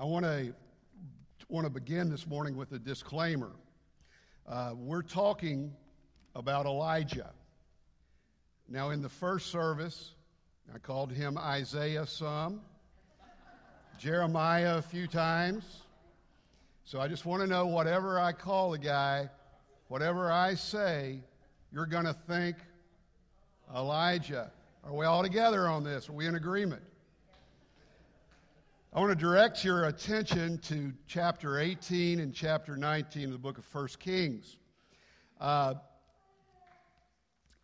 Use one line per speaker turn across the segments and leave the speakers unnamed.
I want to want to begin this morning with a disclaimer. Uh, we're talking about Elijah. Now, in the first service, I called him Isaiah some, Jeremiah a few times. So I just want to know whatever I call the guy, whatever I say, you're going to think Elijah. Are we all together on this? Are we in agreement? I want to direct your attention to chapter 18 and chapter 19 of the book of 1 Kings. Uh,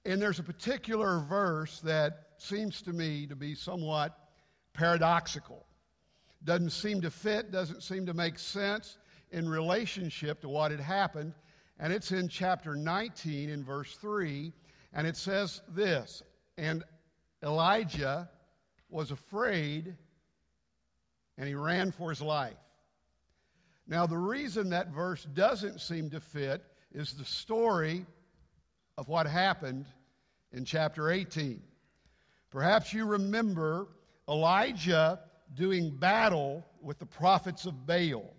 and there's a particular verse that seems to me to be somewhat paradoxical. Doesn't seem to fit, doesn't seem to make sense in relationship to what had happened. And it's in chapter 19 in verse 3. And it says this And Elijah was afraid and he ran for his life. Now, the reason that verse doesn't seem to fit is the story of what happened in chapter 18. Perhaps you remember Elijah doing battle with the prophets of Baal.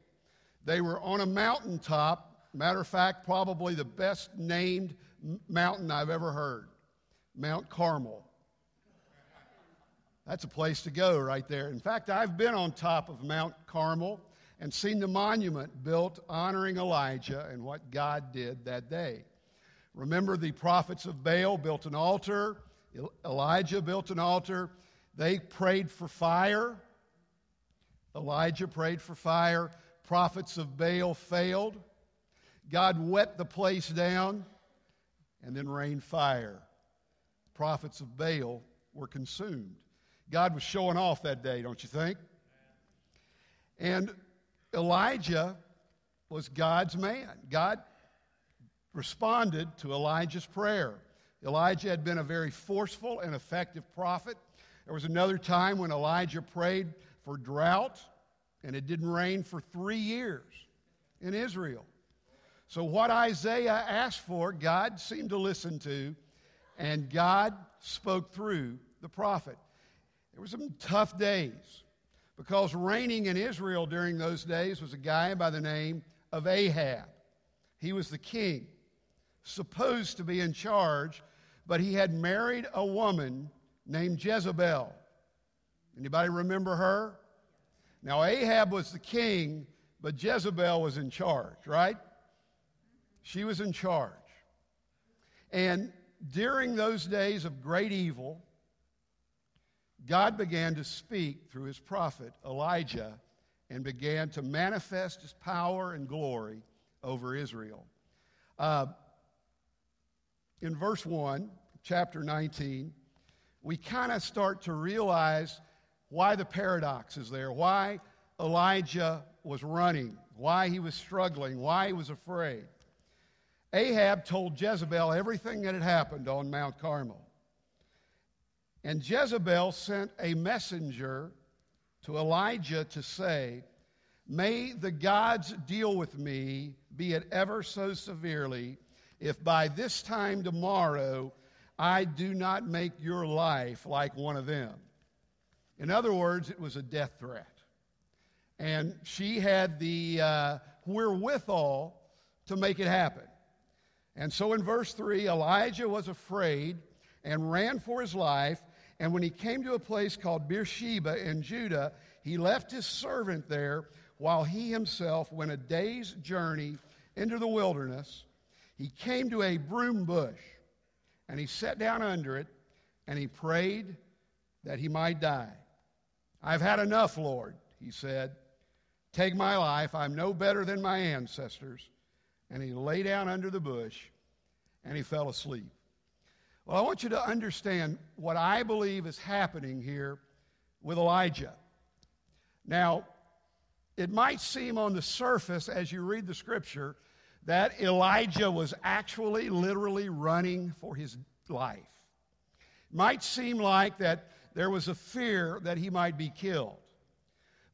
They were on a mountaintop, matter of fact, probably the best named mountain I've ever heard Mount Carmel. That's a place to go right there. In fact, I've been on top of Mount Carmel and seen the monument built honoring Elijah and what God did that day. Remember, the prophets of Baal built an altar, Elijah built an altar. They prayed for fire. Elijah prayed for fire. Prophets of Baal failed. God wet the place down and then rained fire. Prophets of Baal were consumed. God was showing off that day, don't you think? And Elijah was God's man. God responded to Elijah's prayer. Elijah had been a very forceful and effective prophet. There was another time when Elijah prayed for drought, and it didn't rain for three years in Israel. So, what Isaiah asked for, God seemed to listen to, and God spoke through the prophet. There were some tough days because reigning in Israel during those days was a guy by the name of Ahab. He was the king, supposed to be in charge, but he had married a woman named Jezebel. Anybody remember her? Now Ahab was the king, but Jezebel was in charge, right? She was in charge. And during those days of great evil, God began to speak through his prophet Elijah and began to manifest his power and glory over Israel. Uh, in verse 1, chapter 19, we kind of start to realize why the paradox is there, why Elijah was running, why he was struggling, why he was afraid. Ahab told Jezebel everything that had happened on Mount Carmel. And Jezebel sent a messenger to Elijah to say, May the gods deal with me, be it ever so severely, if by this time tomorrow I do not make your life like one of them. In other words, it was a death threat. And she had the uh, wherewithal to make it happen. And so in verse 3, Elijah was afraid and ran for his life and when he came to a place called Beersheba in Judah, he left his servant there while he himself went a day's journey into the wilderness. He came to a broom bush and he sat down under it and he prayed that he might die. I've had enough, Lord, he said. Take my life. I'm no better than my ancestors. And he lay down under the bush and he fell asleep. Well, I want you to understand what I believe is happening here with Elijah. Now, it might seem on the surface as you read the scripture that Elijah was actually literally running for his life. It might seem like that there was a fear that he might be killed.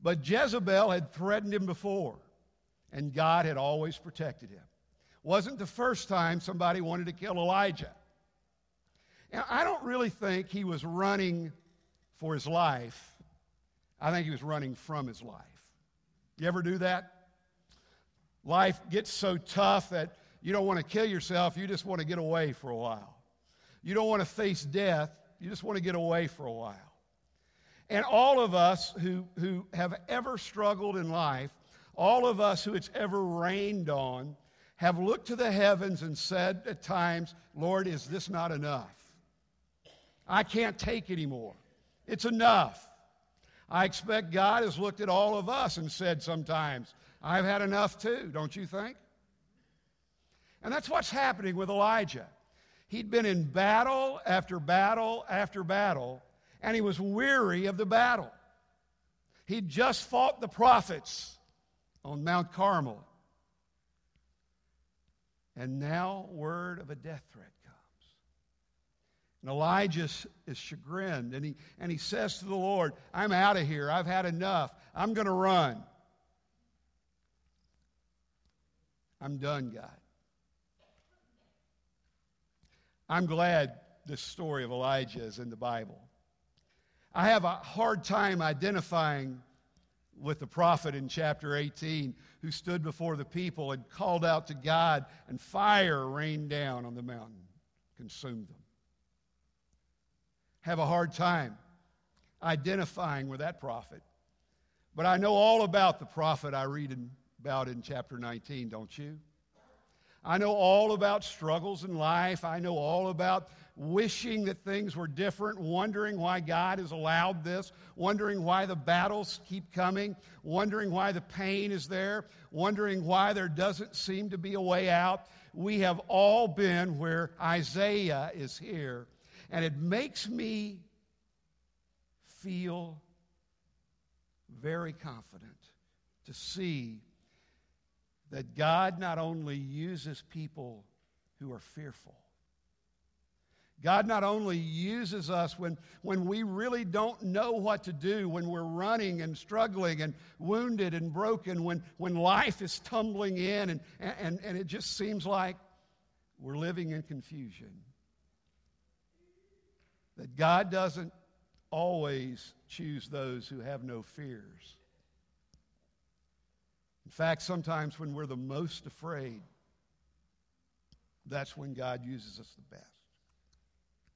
But Jezebel had threatened him before, and God had always protected him. It wasn't the first time somebody wanted to kill Elijah. And I don't really think he was running for his life. I think he was running from his life. You ever do that? Life gets so tough that you don't want to kill yourself, you just want to get away for a while. You don't want to face death, you just want to get away for a while. And all of us who, who have ever struggled in life, all of us who it's ever rained on, have looked to the heavens and said at times, Lord, is this not enough? I can't take anymore. It's enough. I expect God has looked at all of us and said sometimes, I've had enough too, don't you think? And that's what's happening with Elijah. He'd been in battle after battle after battle, and he was weary of the battle. He'd just fought the prophets on Mount Carmel. And now, word of a death threat and Elijah is chagrined and he, and he says to the Lord, I'm out of here. I've had enough. I'm going to run. I'm done, God. I'm glad this story of Elijah is in the Bible. I have a hard time identifying with the prophet in chapter 18 who stood before the people and called out to God, and fire rained down on the mountain, consumed them have a hard time identifying with that prophet. But I know all about the prophet I read about in chapter 19, don't you? I know all about struggles in life. I know all about wishing that things were different, wondering why God has allowed this, wondering why the battles keep coming, wondering why the pain is there, wondering why there doesn't seem to be a way out. We have all been where Isaiah is here and it makes me feel very confident to see that God not only uses people who are fearful, God not only uses us when, when we really don't know what to do, when we're running and struggling and wounded and broken, when, when life is tumbling in and, and, and it just seems like we're living in confusion that God doesn't always choose those who have no fears. In fact, sometimes when we're the most afraid, that's when God uses us the best,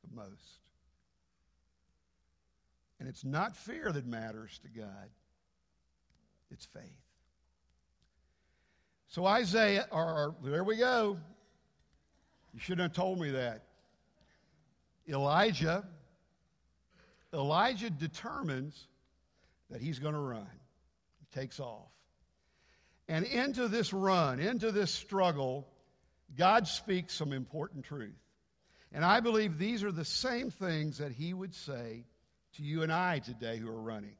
the most. And it's not fear that matters to God, it's faith. So, Isaiah, or, or there we go. You shouldn't have told me that. Elijah, Elijah determines that he's going to run. He takes off. And into this run, into this struggle, God speaks some important truth. And I believe these are the same things that he would say to you and I today who are running.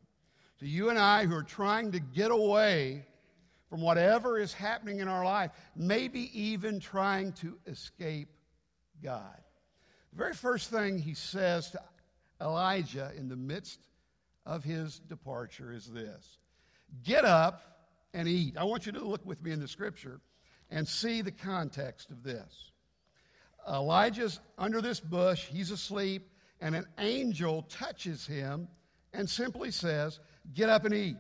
To you and I who are trying to get away from whatever is happening in our life, maybe even trying to escape God. The very first thing he says to Elijah in the midst of his departure is this Get up and eat. I want you to look with me in the scripture and see the context of this. Elijah's under this bush, he's asleep, and an angel touches him and simply says, Get up and eat.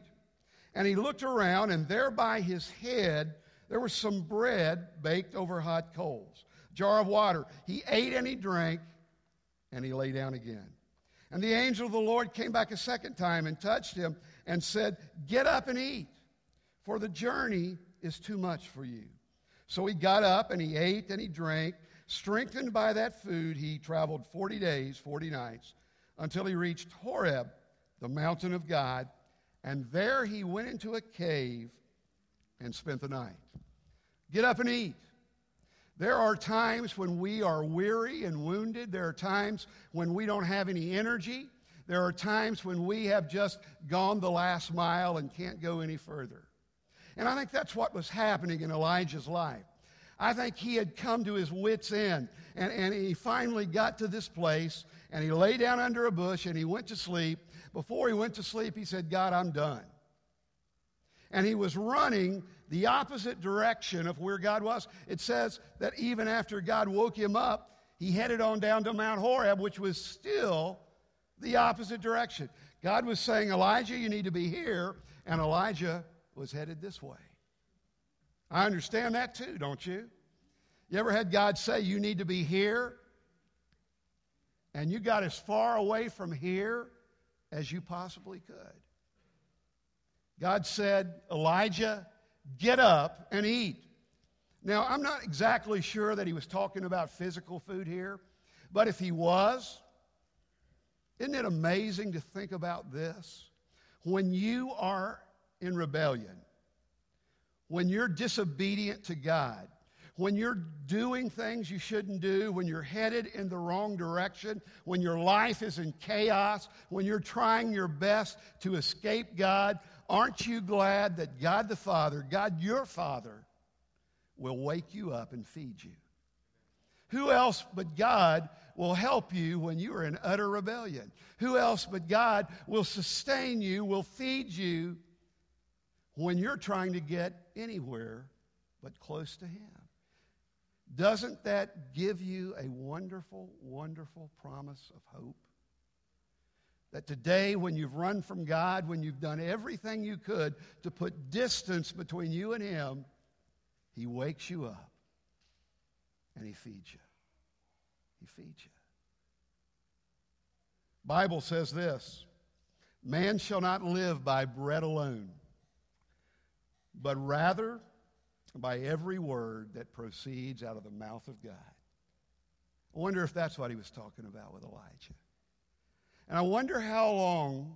And he looked around, and there by his head there was some bread baked over hot coals jar of water. He ate and he drank, and he lay down again. And the angel of the Lord came back a second time and touched him and said, Get up and eat, for the journey is too much for you. So he got up and he ate and he drank. Strengthened by that food, he traveled 40 days, 40 nights, until he reached Horeb, the mountain of God. And there he went into a cave and spent the night. Get up and eat. There are times when we are weary and wounded. There are times when we don't have any energy. There are times when we have just gone the last mile and can't go any further. And I think that's what was happening in Elijah's life. I think he had come to his wits' end, and, and he finally got to this place, and he lay down under a bush and he went to sleep. Before he went to sleep, he said, God, I'm done. And he was running the opposite direction of where God was. It says that even after God woke him up, he headed on down to Mount Horeb, which was still the opposite direction. God was saying, Elijah, you need to be here. And Elijah was headed this way. I understand that too, don't you? You ever had God say you need to be here? And you got as far away from here as you possibly could. God said, Elijah, get up and eat. Now, I'm not exactly sure that he was talking about physical food here, but if he was, isn't it amazing to think about this? When you are in rebellion, when you're disobedient to God, when you're doing things you shouldn't do, when you're headed in the wrong direction, when your life is in chaos, when you're trying your best to escape God, aren't you glad that God the Father, God your Father, will wake you up and feed you? Who else but God will help you when you are in utter rebellion? Who else but God will sustain you, will feed you when you're trying to get anywhere but close to Him? Doesn't that give you a wonderful, wonderful promise of hope? That today, when you've run from God, when you've done everything you could to put distance between you and Him, He wakes you up and He feeds you. He feeds you. Bible says this Man shall not live by bread alone, but rather by every word that proceeds out of the mouth of God. I wonder if that's what he was talking about with Elijah. And I wonder how long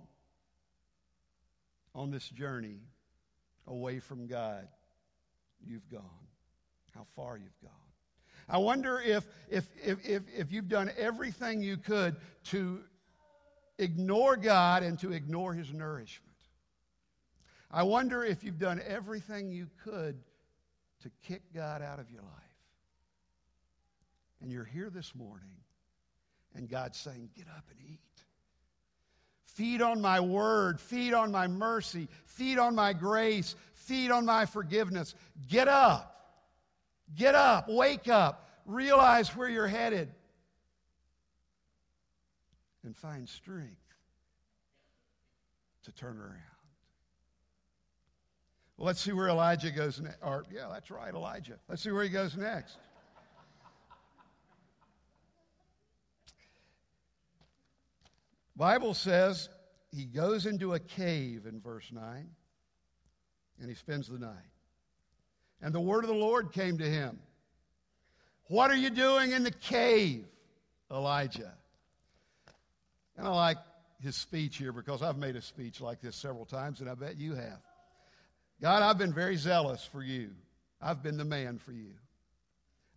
on this journey away from God you've gone, how far you've gone. I wonder if, if, if, if, if you've done everything you could to ignore God and to ignore His nourishment. I wonder if you've done everything you could to kick God out of your life. And you're here this morning, and God's saying, Get up and eat. Feed on my word, feed on my mercy, feed on my grace, feed on my forgiveness. Get up. Get up, wake up, realize where you're headed, and find strength to turn around. Well, let's see where Elijah goes next. Or, yeah, that's right, Elijah. Let's see where he goes next. Bible says he goes into a cave in verse 9 and he spends the night. And the word of the Lord came to him. What are you doing in the cave, Elijah? And I like his speech here because I've made a speech like this several times, and I bet you have. God, I've been very zealous for you. I've been the man for you.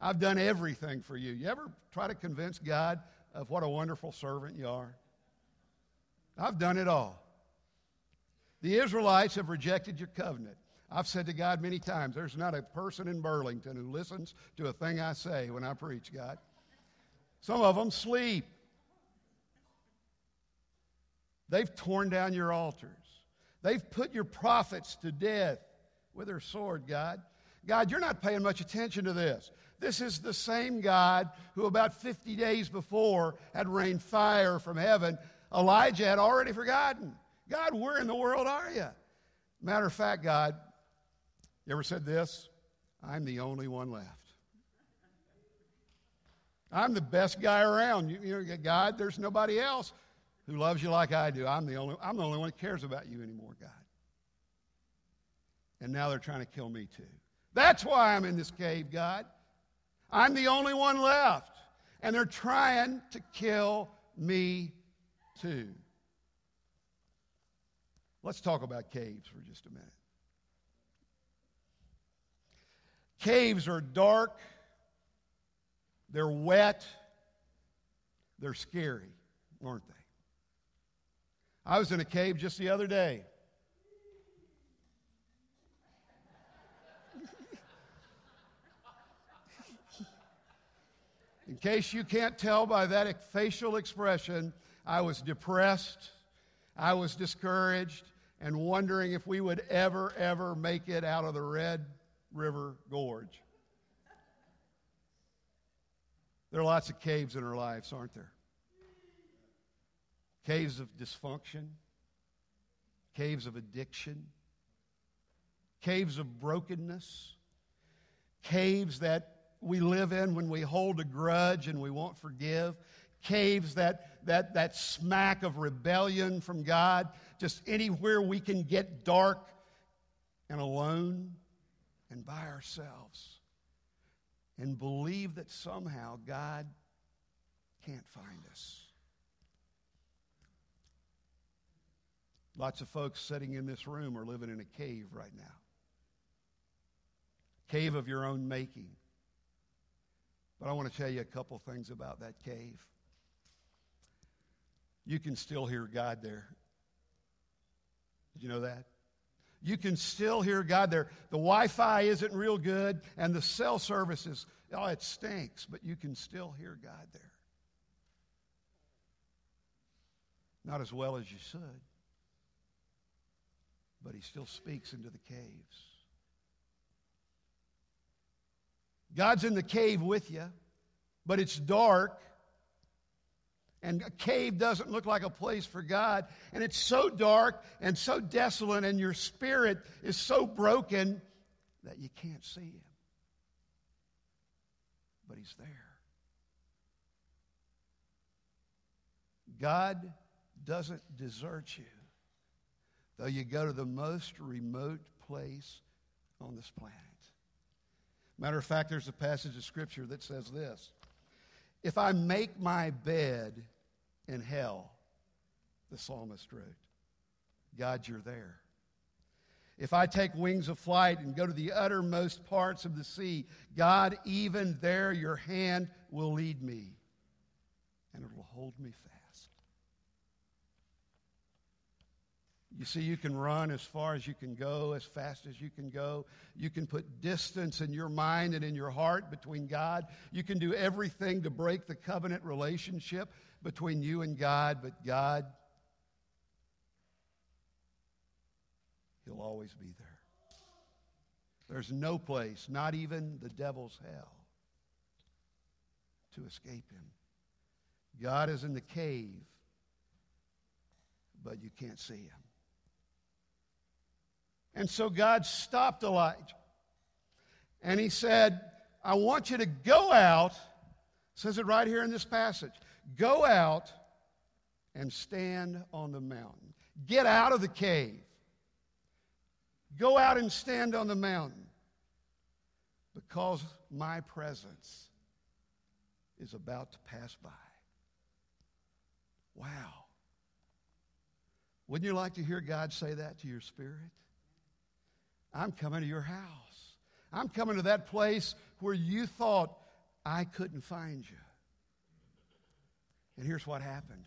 I've done everything for you. You ever try to convince God of what a wonderful servant you are? I've done it all. The Israelites have rejected your covenant. I've said to God many times, there's not a person in Burlington who listens to a thing I say when I preach, God. Some of them sleep. They've torn down your altars. They've put your prophets to death with their sword, God. God, you're not paying much attention to this. This is the same God who, about 50 days before, had rained fire from heaven. Elijah had already forgotten. God, where in the world are you? Matter of fact, God, you ever said this? I'm the only one left. I'm the best guy around. You, you know, God, there's nobody else who loves you like I do. I'm the only, I'm the only one that cares about you anymore, God. And now they're trying to kill me too. That's why I'm in this cave, God. I'm the only one left. And they're trying to kill me too. Let's talk about caves for just a minute. Caves are dark, they're wet, they're scary, aren't they? I was in a cave just the other day. In case you can't tell by that facial expression, I was depressed, I was discouraged, and wondering if we would ever, ever make it out of the Red River Gorge. There are lots of caves in our lives, aren't there? Caves of dysfunction, caves of addiction, caves of brokenness, caves that we live in when we hold a grudge and we won't forgive, caves that, that, that smack of rebellion from God, just anywhere we can get dark and alone and by ourselves and believe that somehow God can't find us. Lots of folks sitting in this room are living in a cave right now. Cave of your own making. But I want to tell you a couple things about that cave. You can still hear God there. Did you know that? You can still hear God there. The Wi Fi isn't real good, and the cell service is, oh, it stinks, but you can still hear God there. Not as well as you should, but He still speaks into the caves. God's in the cave with you, but it's dark and a cave doesn't look like a place for God. And it's so dark and so desolate, and your spirit is so broken that you can't see Him. But He's there. God doesn't desert you, though you go to the most remote place on this planet. Matter of fact, there's a passage of Scripture that says this If I make my bed in hell, the psalmist wrote. God, you're there. If I take wings of flight and go to the uttermost parts of the sea, God, even there your hand will lead me and it will hold me fast. You see, you can run as far as you can go, as fast as you can go. You can put distance in your mind and in your heart between God. You can do everything to break the covenant relationship between you and God, but God, He'll always be there. There's no place, not even the devil's hell, to escape Him. God is in the cave, but you can't see Him. And so God stopped Elijah. And he said, I want you to go out, says it right here in this passage. Go out and stand on the mountain. Get out of the cave. Go out and stand on the mountain because my presence is about to pass by. Wow. Wouldn't you like to hear God say that to your spirit? I'm coming to your house. I'm coming to that place where you thought I couldn't find you. And here's what happened.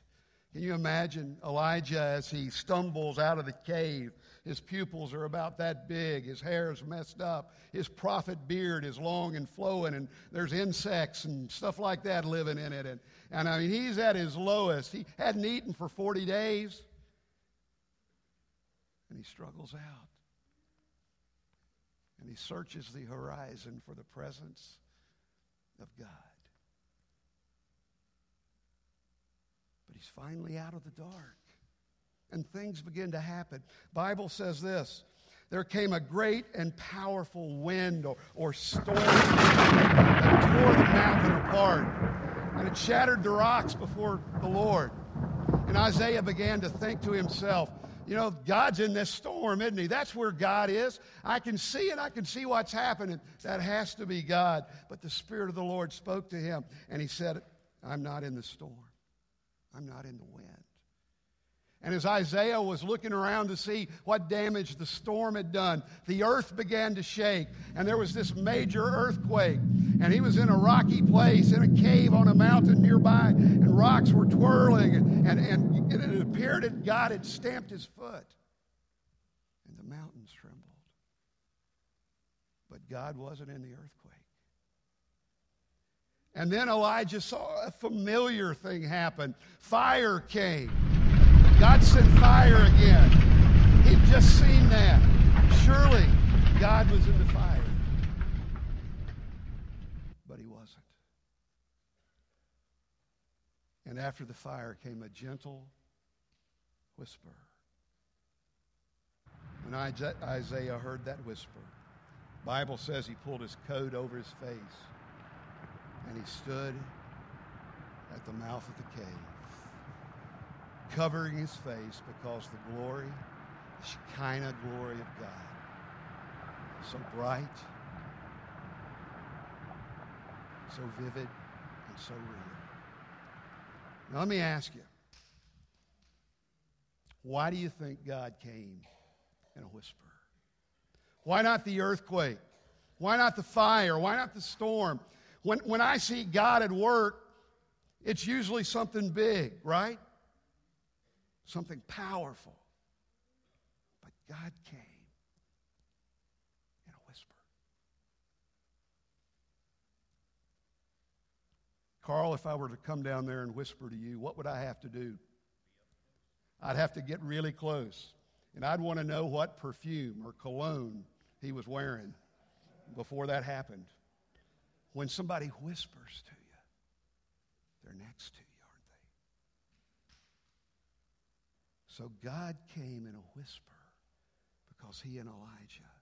Can you imagine Elijah as he stumbles out of the cave? His pupils are about that big. His hair is messed up. His prophet beard is long and flowing, and there's insects and stuff like that living in it. And, and I mean, he's at his lowest. He hadn't eaten for 40 days, and he struggles out. And he searches the horizon for the presence of God. He's finally out of the dark. And things begin to happen. Bible says this there came a great and powerful wind or, or storm that tore the mountain apart, and it shattered the rocks before the Lord. And Isaiah began to think to himself, you know, God's in this storm, isn't he? That's where God is. I can see it. I can see what's happening. That has to be God. But the Spirit of the Lord spoke to him, and he said, I'm not in the storm. I'm not in the wind. And as Isaiah was looking around to see what damage the storm had done, the earth began to shake, and there was this major earthquake. And he was in a rocky place, in a cave on a mountain nearby, and rocks were twirling, and, and, and it appeared that God had stamped his foot, and the mountains trembled. But God wasn't in the earthquake. And then Elijah saw a familiar thing happen. Fire came. God sent fire again. He'd just seen that. Surely God was in the fire. But he wasn't. And after the fire came a gentle whisper when Isaiah heard that whisper. Bible says he pulled his coat over his face and he stood at the mouth of the cave, covering his face because the glory, the Shekinah glory of God, so bright, so vivid, and so real. Now, let me ask you why do you think God came in a whisper? Why not the earthquake? Why not the fire? Why not the storm? When, when I see God at work, it's usually something big, right? Something powerful. But God came in a whisper. Carl, if I were to come down there and whisper to you, what would I have to do? I'd have to get really close. And I'd want to know what perfume or cologne he was wearing before that happened. When somebody whispers to you, they're next to you, aren't they? So God came in a whisper because he and Elijah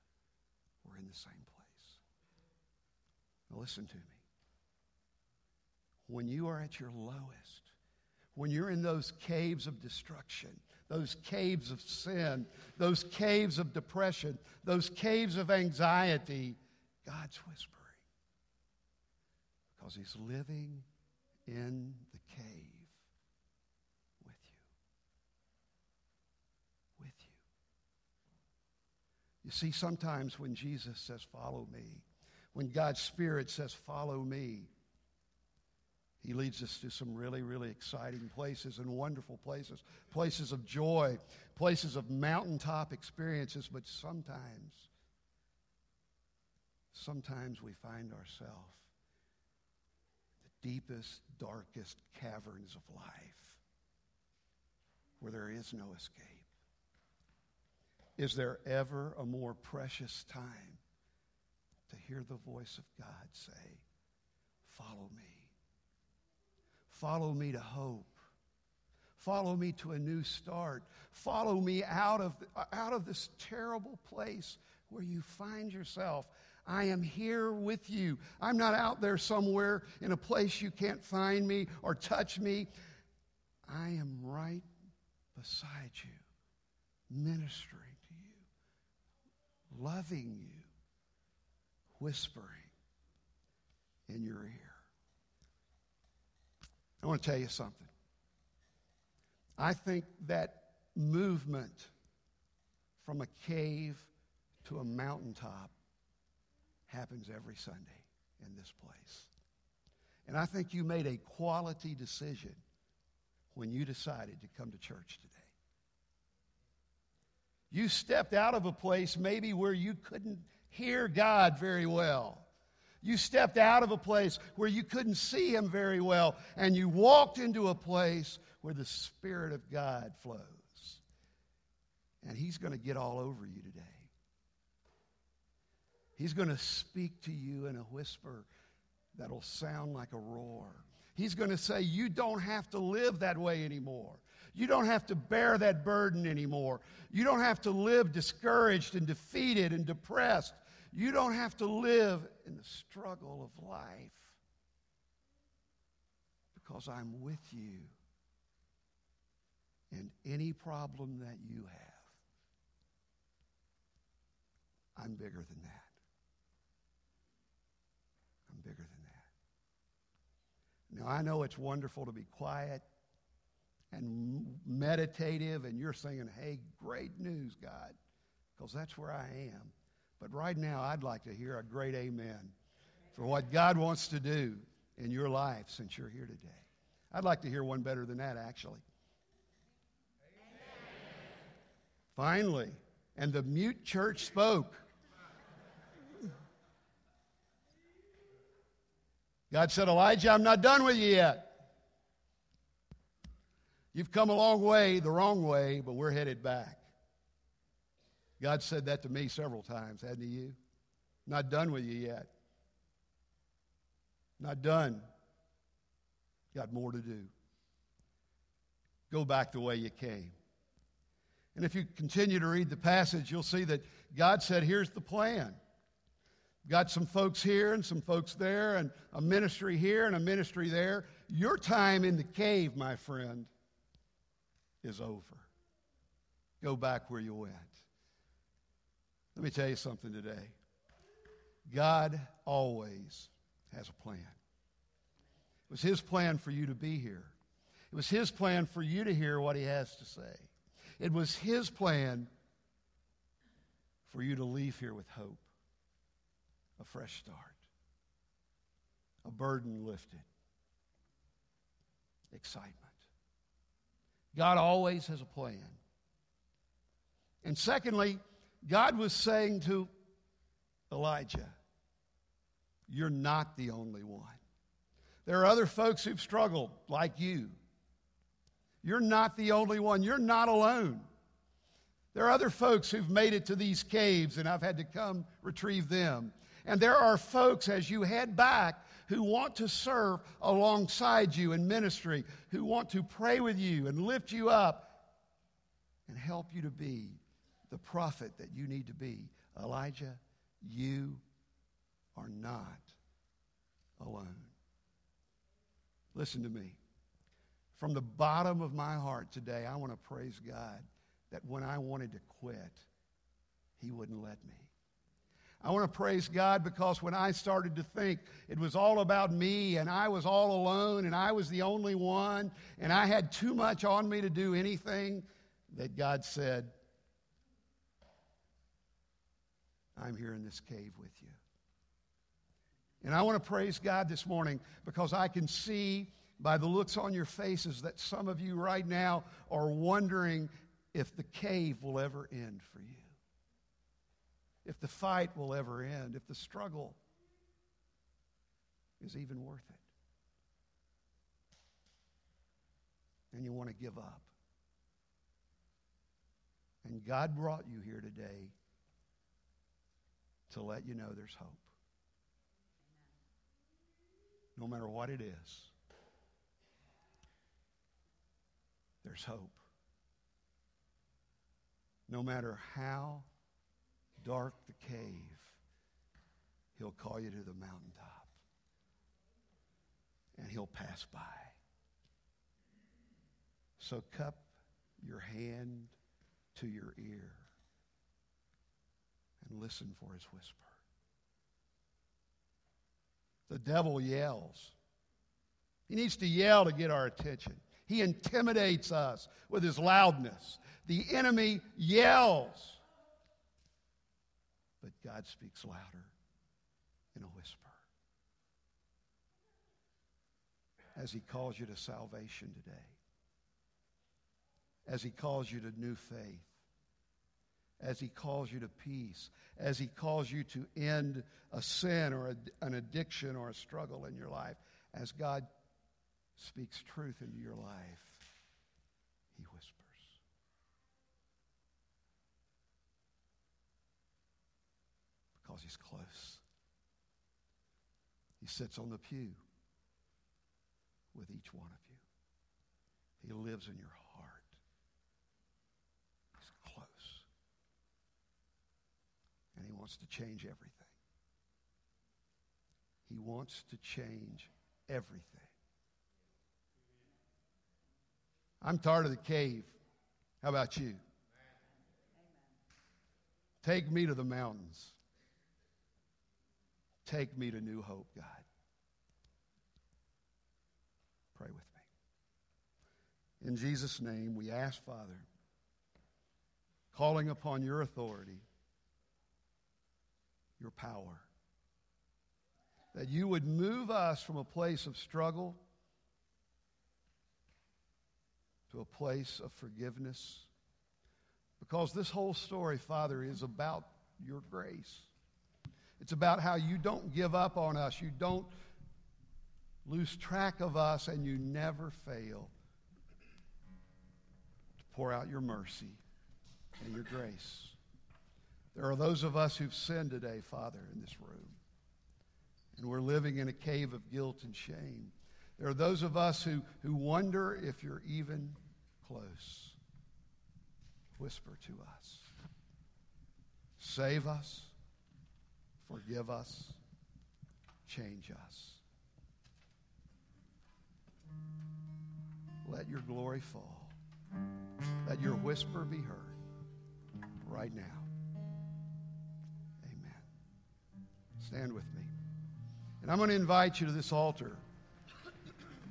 were in the same place. Now, listen to me. When you are at your lowest, when you're in those caves of destruction, those caves of sin, those caves of depression, those caves of anxiety, God's whispering. Because He's living in the cave with you. With you. You see, sometimes when Jesus says, Follow me, when God's Spirit says, Follow me, he leads us to some really, really exciting places and wonderful places, places of joy, places of mountaintop experiences, but sometimes, sometimes we find ourselves deepest, darkest caverns of life where there is no escape. Is there ever a more precious time to hear the voice of God say, Follow me? Follow me to hope. Follow me to a new start. Follow me out of, out of this terrible place where you find yourself. I am here with you. I'm not out there somewhere in a place you can't find me or touch me. I am right beside you, ministering to you, loving you, whispering in your ear. I want to tell you something. I think that movement from a cave to a mountaintop happens every Sunday in this place. And I think you made a quality decision when you decided to come to church today. You stepped out of a place maybe where you couldn't hear God very well. You stepped out of a place where you couldn't see Him very well, and you walked into a place where the Spirit of God flows. And He's going to get all over you today. He's going to speak to you in a whisper that'll sound like a roar. He's going to say, You don't have to live that way anymore. You don't have to bear that burden anymore. You don't have to live discouraged and defeated and depressed. You don't have to live in the struggle of life because I'm with you. And any problem that you have, I'm bigger than that. Bigger than that. Now, I know it's wonderful to be quiet and meditative, and you're saying, hey, great news, God, because that's where I am. But right now, I'd like to hear a great amen for what God wants to do in your life since you're here today. I'd like to hear one better than that, actually. Amen. Finally, and the mute church spoke. God said, Elijah, I'm not done with you yet. You've come a long way, the wrong way, but we're headed back. God said that to me several times, hadn't he? You? Not done with you yet. Not done. Got more to do. Go back the way you came. And if you continue to read the passage, you'll see that God said, Here's the plan. Got some folks here and some folks there, and a ministry here and a ministry there. Your time in the cave, my friend, is over. Go back where you went. Let me tell you something today. God always has a plan. It was His plan for you to be here, it was His plan for you to hear what He has to say. It was His plan for you to leave here with hope, a fresh start, a burden lifted, excitement. God always has a plan. And secondly, God was saying to Elijah, You're not the only one. There are other folks who've struggled like you. You're not the only one. You're not alone. There are other folks who've made it to these caves, and I've had to come retrieve them. And there are folks as you head back who want to serve alongside you in ministry, who want to pray with you and lift you up and help you to be the prophet that you need to be. Elijah, you are not alone. Listen to me. From the bottom of my heart today, I want to praise God that when I wanted to quit, He wouldn't let me. I want to praise God because when I started to think it was all about me and I was all alone and I was the only one and I had too much on me to do anything, that God said, I'm here in this cave with you. And I want to praise God this morning because I can see by the looks on your faces that some of you right now are wondering if the cave will ever end for you, if the fight will ever end, if the struggle is even worth it. And you want to give up. And God brought you here today to let you know there's hope. No matter what it is, there's hope. No matter how dark the cave, he'll call you to the mountaintop and he'll pass by. So cup your hand to your ear and listen for his whisper. The devil yells. He needs to yell to get our attention. He intimidates us with his loudness. The enemy yells. But God speaks louder in a whisper. As he calls you to salvation today, as he calls you to new faith, as He calls you to peace, as He calls you to end a sin or a, an addiction or a struggle in your life, as God speaks truth into your life, He whispers. Because He's close. He sits on the pew with each one of you. He lives in your heart. He's close. And He wants to change everything. He wants to change everything. I'm tired of the cave. How about you? Take me to the mountains. Take me to new hope, God. Pray with me. In Jesus' name, we ask, Father, calling upon your authority your power. That you would move us from a place of struggle to a place of forgiveness. Because this whole story, Father, is about your grace. It's about how you don't give up on us, you don't lose track of us, and you never fail to pour out your mercy and your grace. There are those of us who've sinned today, Father, in this room. And we're living in a cave of guilt and shame. There are those of us who, who wonder if you're even close. whisper to us. Save us, forgive us, change us. Let your glory fall. Let your whisper be heard right now. Amen. Stand with me. And I'm going to invite you to this altar.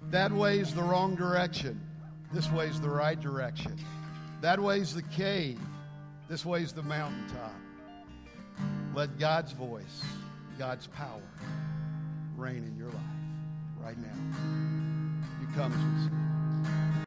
That way's the wrong direction. This way's the right direction. That way's the cave. This way's the mountaintop. Let God's voice, God's power reign in your life right now. You come as.